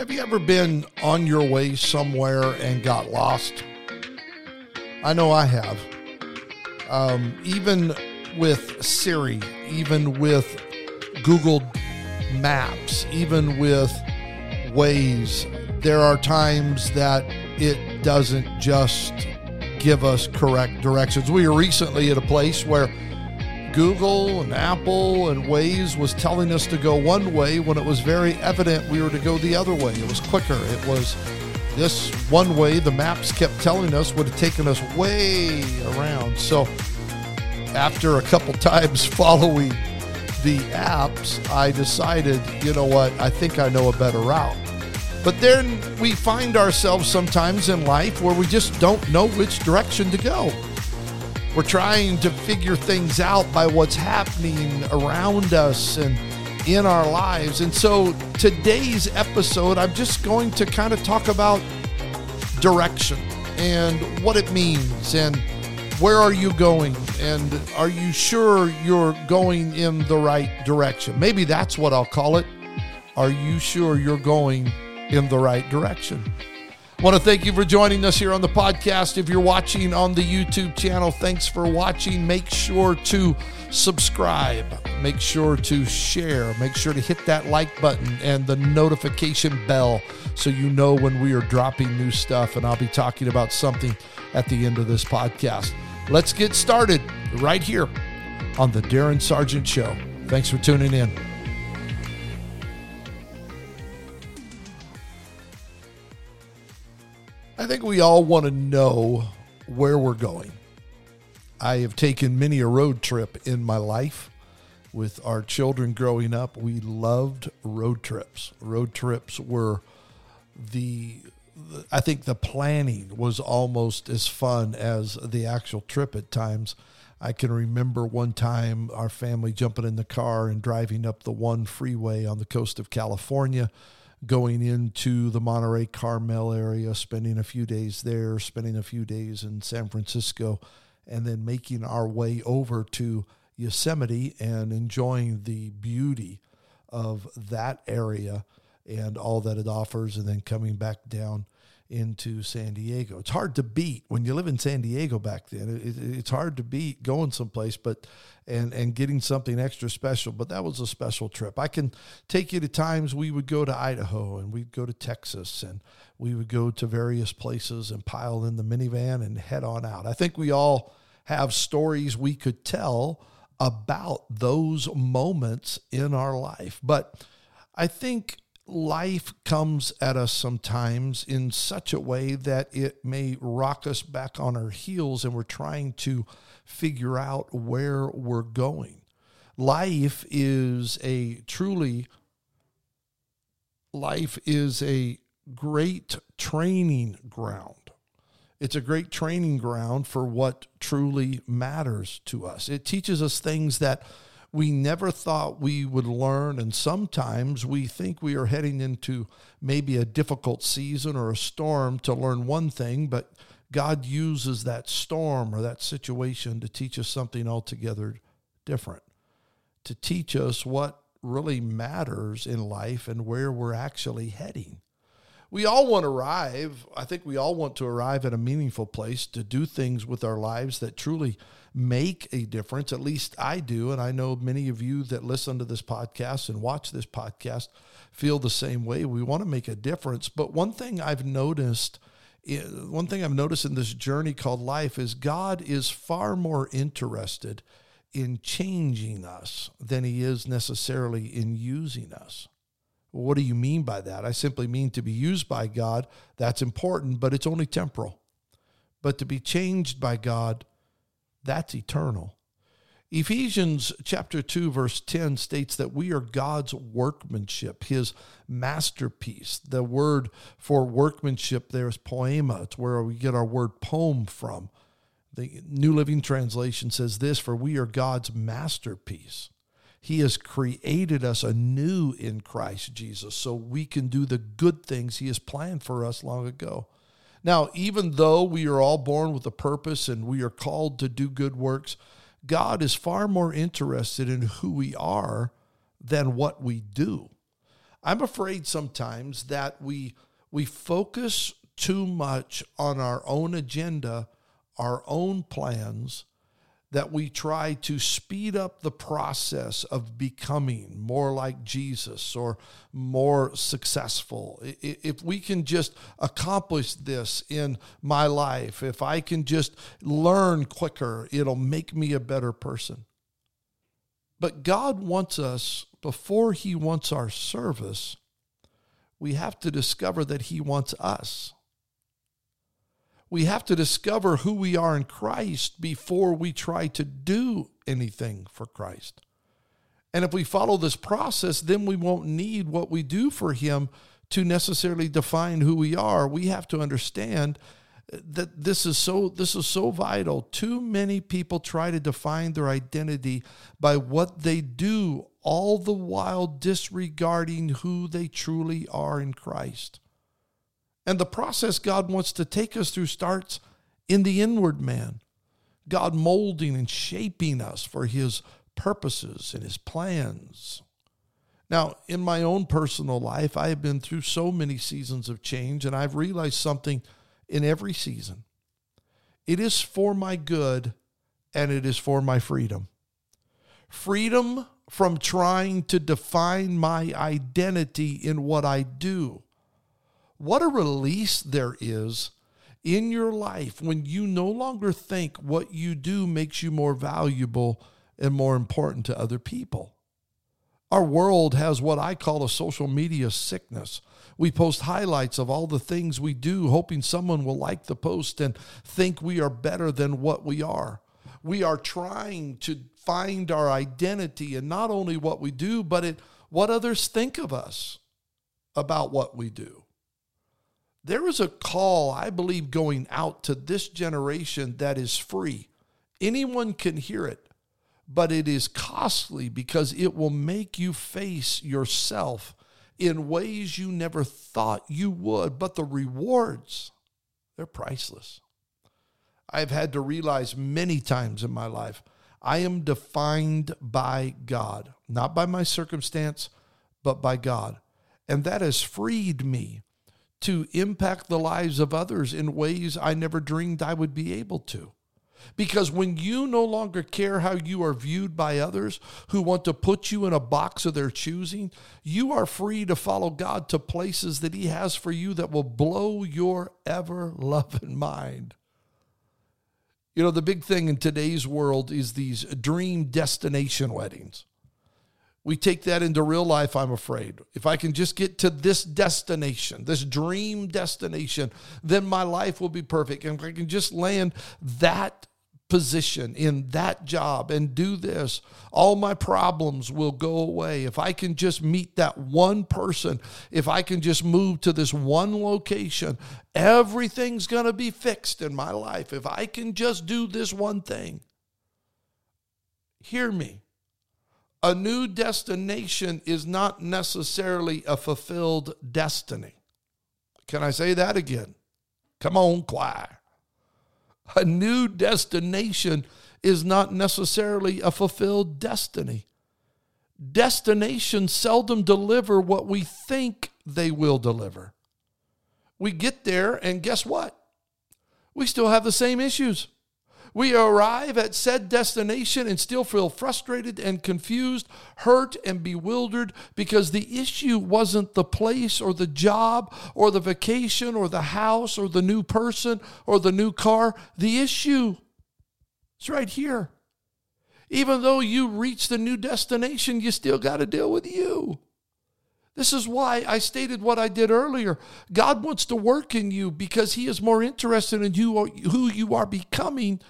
Have you ever been on your way somewhere and got lost? I know I have. Um, even with Siri, even with Google Maps, even with Waze, there are times that it doesn't just give us correct directions. We were recently at a place where Google and Apple and Waze was telling us to go one way when it was very evident we were to go the other way. It was quicker. It was this one way the maps kept telling us would have taken us way around. So after a couple times following the apps, I decided, you know what, I think I know a better route. But then we find ourselves sometimes in life where we just don't know which direction to go. We're trying to figure things out by what's happening around us and in our lives. And so today's episode, I'm just going to kind of talk about direction and what it means and where are you going and are you sure you're going in the right direction? Maybe that's what I'll call it. Are you sure you're going in the right direction? Want to thank you for joining us here on the podcast. If you're watching on the YouTube channel, thanks for watching. Make sure to subscribe, make sure to share, make sure to hit that like button and the notification bell so you know when we are dropping new stuff. And I'll be talking about something at the end of this podcast. Let's get started right here on the Darin Sargent Show. Thanks for tuning in. Think we all want to know where we're going. I have taken many a road trip in my life with our children growing up. We loved road trips. Road trips were the I think the planning was almost as fun as the actual trip at times. I can remember one time our family jumping in the car and driving up the one freeway on the coast of California going into the Monterey Carmel area, spending a few days there, spending a few days in San Francisco, and then making our way over to Yosemite and enjoying the beauty of that area and all that it offers, and then coming back down into San Diego. It's hard to beat when you live in San Diego back then. It, it's hard to beat going someplace, but and and getting something extra special. But that was a special trip. I can take you to times we would go to Idaho and we'd go to Texas and we would go to various places and pile in the minivan and head on out. I think we all have stories we could tell about those moments in our life, but I think life comes at us sometimes in such a way that it may rock us back on our heels and we're trying to figure out where we're going. Life is a truly, life is a great training ground. It's a great training ground for what truly matters to us. It teaches us things that we never thought we would learn. And sometimes we think we are heading into maybe a difficult season or a storm to learn one thing, but God uses that storm or that situation to teach us something altogether different, to teach us what really matters in life and where we're actually heading. We all want to arrive. I think we all want to arrive at a meaningful place to do things with our lives that truly make a difference. At least I do. And I know many of you that listen to this podcast and watch this podcast feel the same way. We want to make a difference. But one thing I've noticed, eh, one thing I've noticed in this journey called life is God is far more interested in changing us than he is necessarily in using us. what do you mean by that? I simply mean to be used by God. That's important, but it's only temporal. But to be changed by God, that's eternal. Ephesians chapter 2 verse 10 states that we are God's workmanship, his masterpiece. The word for workmanship there is poema. It's where we get our word poem from. The New Living Translation says this, for we are God's masterpiece. He has created us anew in Christ Jesus so we can do the good things he has planned for us long ago. Now, even though we are all born with a purpose and we are called to do good works, God is far more interested in who we are than what we do. I'm afraid sometimes that we we focus too much on our own agenda, our own plans, that we try to speed up the process of becoming more like Jesus or more successful. If we can just accomplish this in my life, if I can just learn quicker, it'll make me a better person. But God wants us, before He wants our service, we have to discover that He wants us we have to discover who we are in Christ before we try to do anything for Christ. And if we follow this process, then we won't need what we do for Him to necessarily define who we are. We have to understand that this is so this is so vital. Too many people try to define their identity by what they do, all the while disregarding who they truly are in Christ. And the process God wants to take us through starts in the inward man. God molding and shaping us for his purposes and his plans. Now, in my own personal life, I have been through so many seasons of change, and I've realized something in every season. It is for my good and it is for my freedom. Freedom from trying to define my identity in what I do what a release there is in your life when you no longer think what you do makes you more valuable and more important to other people. Our world has what I call a social media sickness. We post highlights of all the things we do, hoping someone will like the post and think we are better than what we are. We are trying to find our identity in not only what we do, but in what others think of us about what we do there is a call, I believe, going out to this generation that is free. Anyone can hear it, but it is costly because it will make you face yourself in ways you never thought you would. But the rewards, they're priceless. I've had to realize many times in my life I am defined by God, not by my circumstance, but by God. And that has freed me to impact the lives of others in ways I never dreamed I would be able to. Because when you no longer care how you are viewed by others who want to put you in a box of their choosing, you are free to follow God to places that He has for you that will blow your ever loving mind. You know, the big thing in today's world is these dream destination weddings we take that into real life, I'm afraid. If I can just get to this destination, this dream destination, then my life will be perfect. And if I can just land that position in that job and do this, all my problems will go away. If I can just meet that one person, if I can just move to this one location, everything's going to be fixed in my life. If I can just do this one thing. Hear me a new destination is not necessarily a fulfilled destiny. Can I say that again? Come on, choir. A new destination is not necessarily a fulfilled destiny. Destinations seldom deliver what we think they will deliver. We get there, and guess what? We still have the same issues. We arrive at said destination and still feel frustrated and confused, hurt and bewildered because the issue wasn't the place or the job or the vacation or the house or the new person or the new car. The issue is right here. Even though you reach the new destination, you still got to deal with you. This is why I stated what I did earlier. God wants to work in you because He is more interested in you, who you are becoming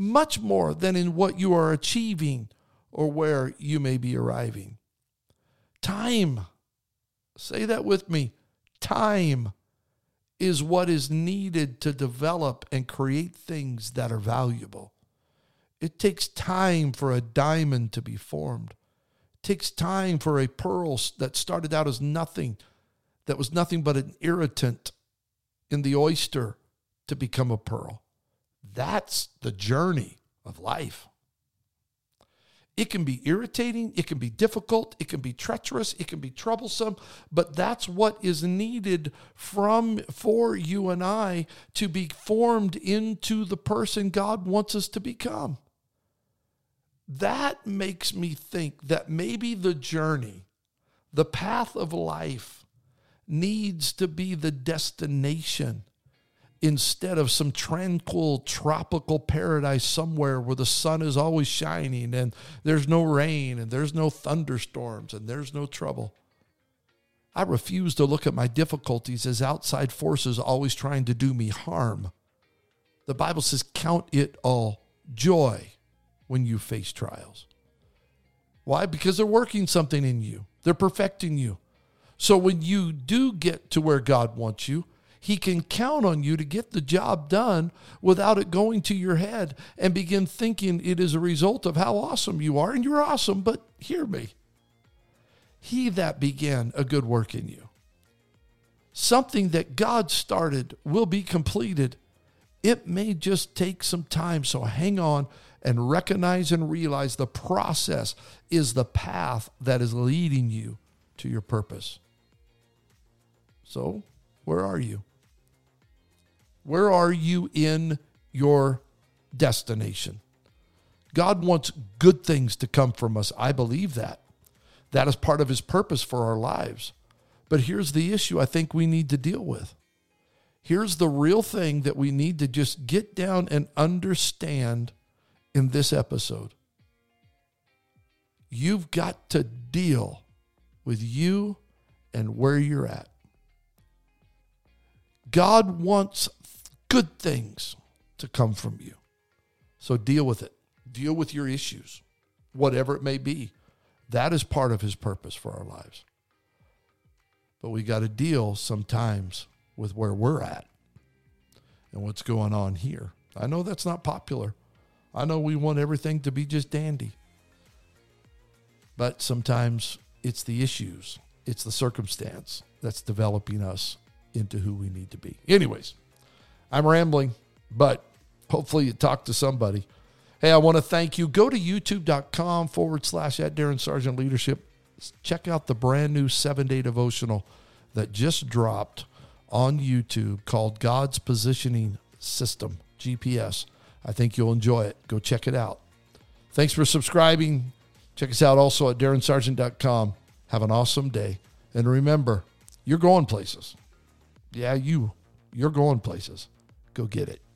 much more than in what you are achieving or where you may be arriving. Time, say that with me, time is what is needed to develop and create things that are valuable. It takes time for a diamond to be formed. It takes time for a pearl that started out as nothing, that was nothing but an irritant in the oyster to become a pearl. That's the journey of life. It can be irritating, it can be difficult, it can be treacherous, it can be troublesome, but that's what is needed from for you and I to be formed into the person God wants us to become. That makes me think that maybe the journey, the path of life needs to be the destination instead of some tranquil tropical paradise somewhere where the sun is always shining and there's no rain and there's no thunderstorms and there's no trouble. I refuse to look at my difficulties as outside forces always trying to do me harm. The Bible says, Count it all joy when you face trials. Why? Because they're working something in you, they're perfecting you. So when you do get to where God wants you, he can count on you to get the job done without it going to your head and begin thinking it is a result of how awesome you are. And you're awesome, but hear me. He that began a good work in you, something that God started, will be completed. It may just take some time. So hang on and recognize and realize the process is the path that is leading you to your purpose. So, where are you? Where are you in your destination? God wants good things to come from us. I believe that. That is part of his purpose for our lives. But here's the issue I think we need to deal with. Here's the real thing that we need to just get down and understand in this episode. You've got to deal with you and where you're at. God wants good things to come from you. So deal with it. Deal with your issues, whatever it may be. That is part of his purpose for our lives. But we got to deal sometimes with where we're at and what's going on here. I know that's not popular. I know we want everything to be just dandy. But sometimes it's the issues, it's the circumstance that's developing us into who we need to be. Anyways, I'm rambling, but hopefully you talk to somebody. Hey, I want to thank you. Go to youtube.com forward slash at Darin Sargent Leadership. Check out the brand new seven day devotional that just dropped on YouTube called God's Positioning System, GPS. I think you'll enjoy it. Go check it out. Thanks for subscribing. Check us out also at darinsargent.com. Have an awesome day. And remember, you're going places. Yeah, you. You're going places. Go get it.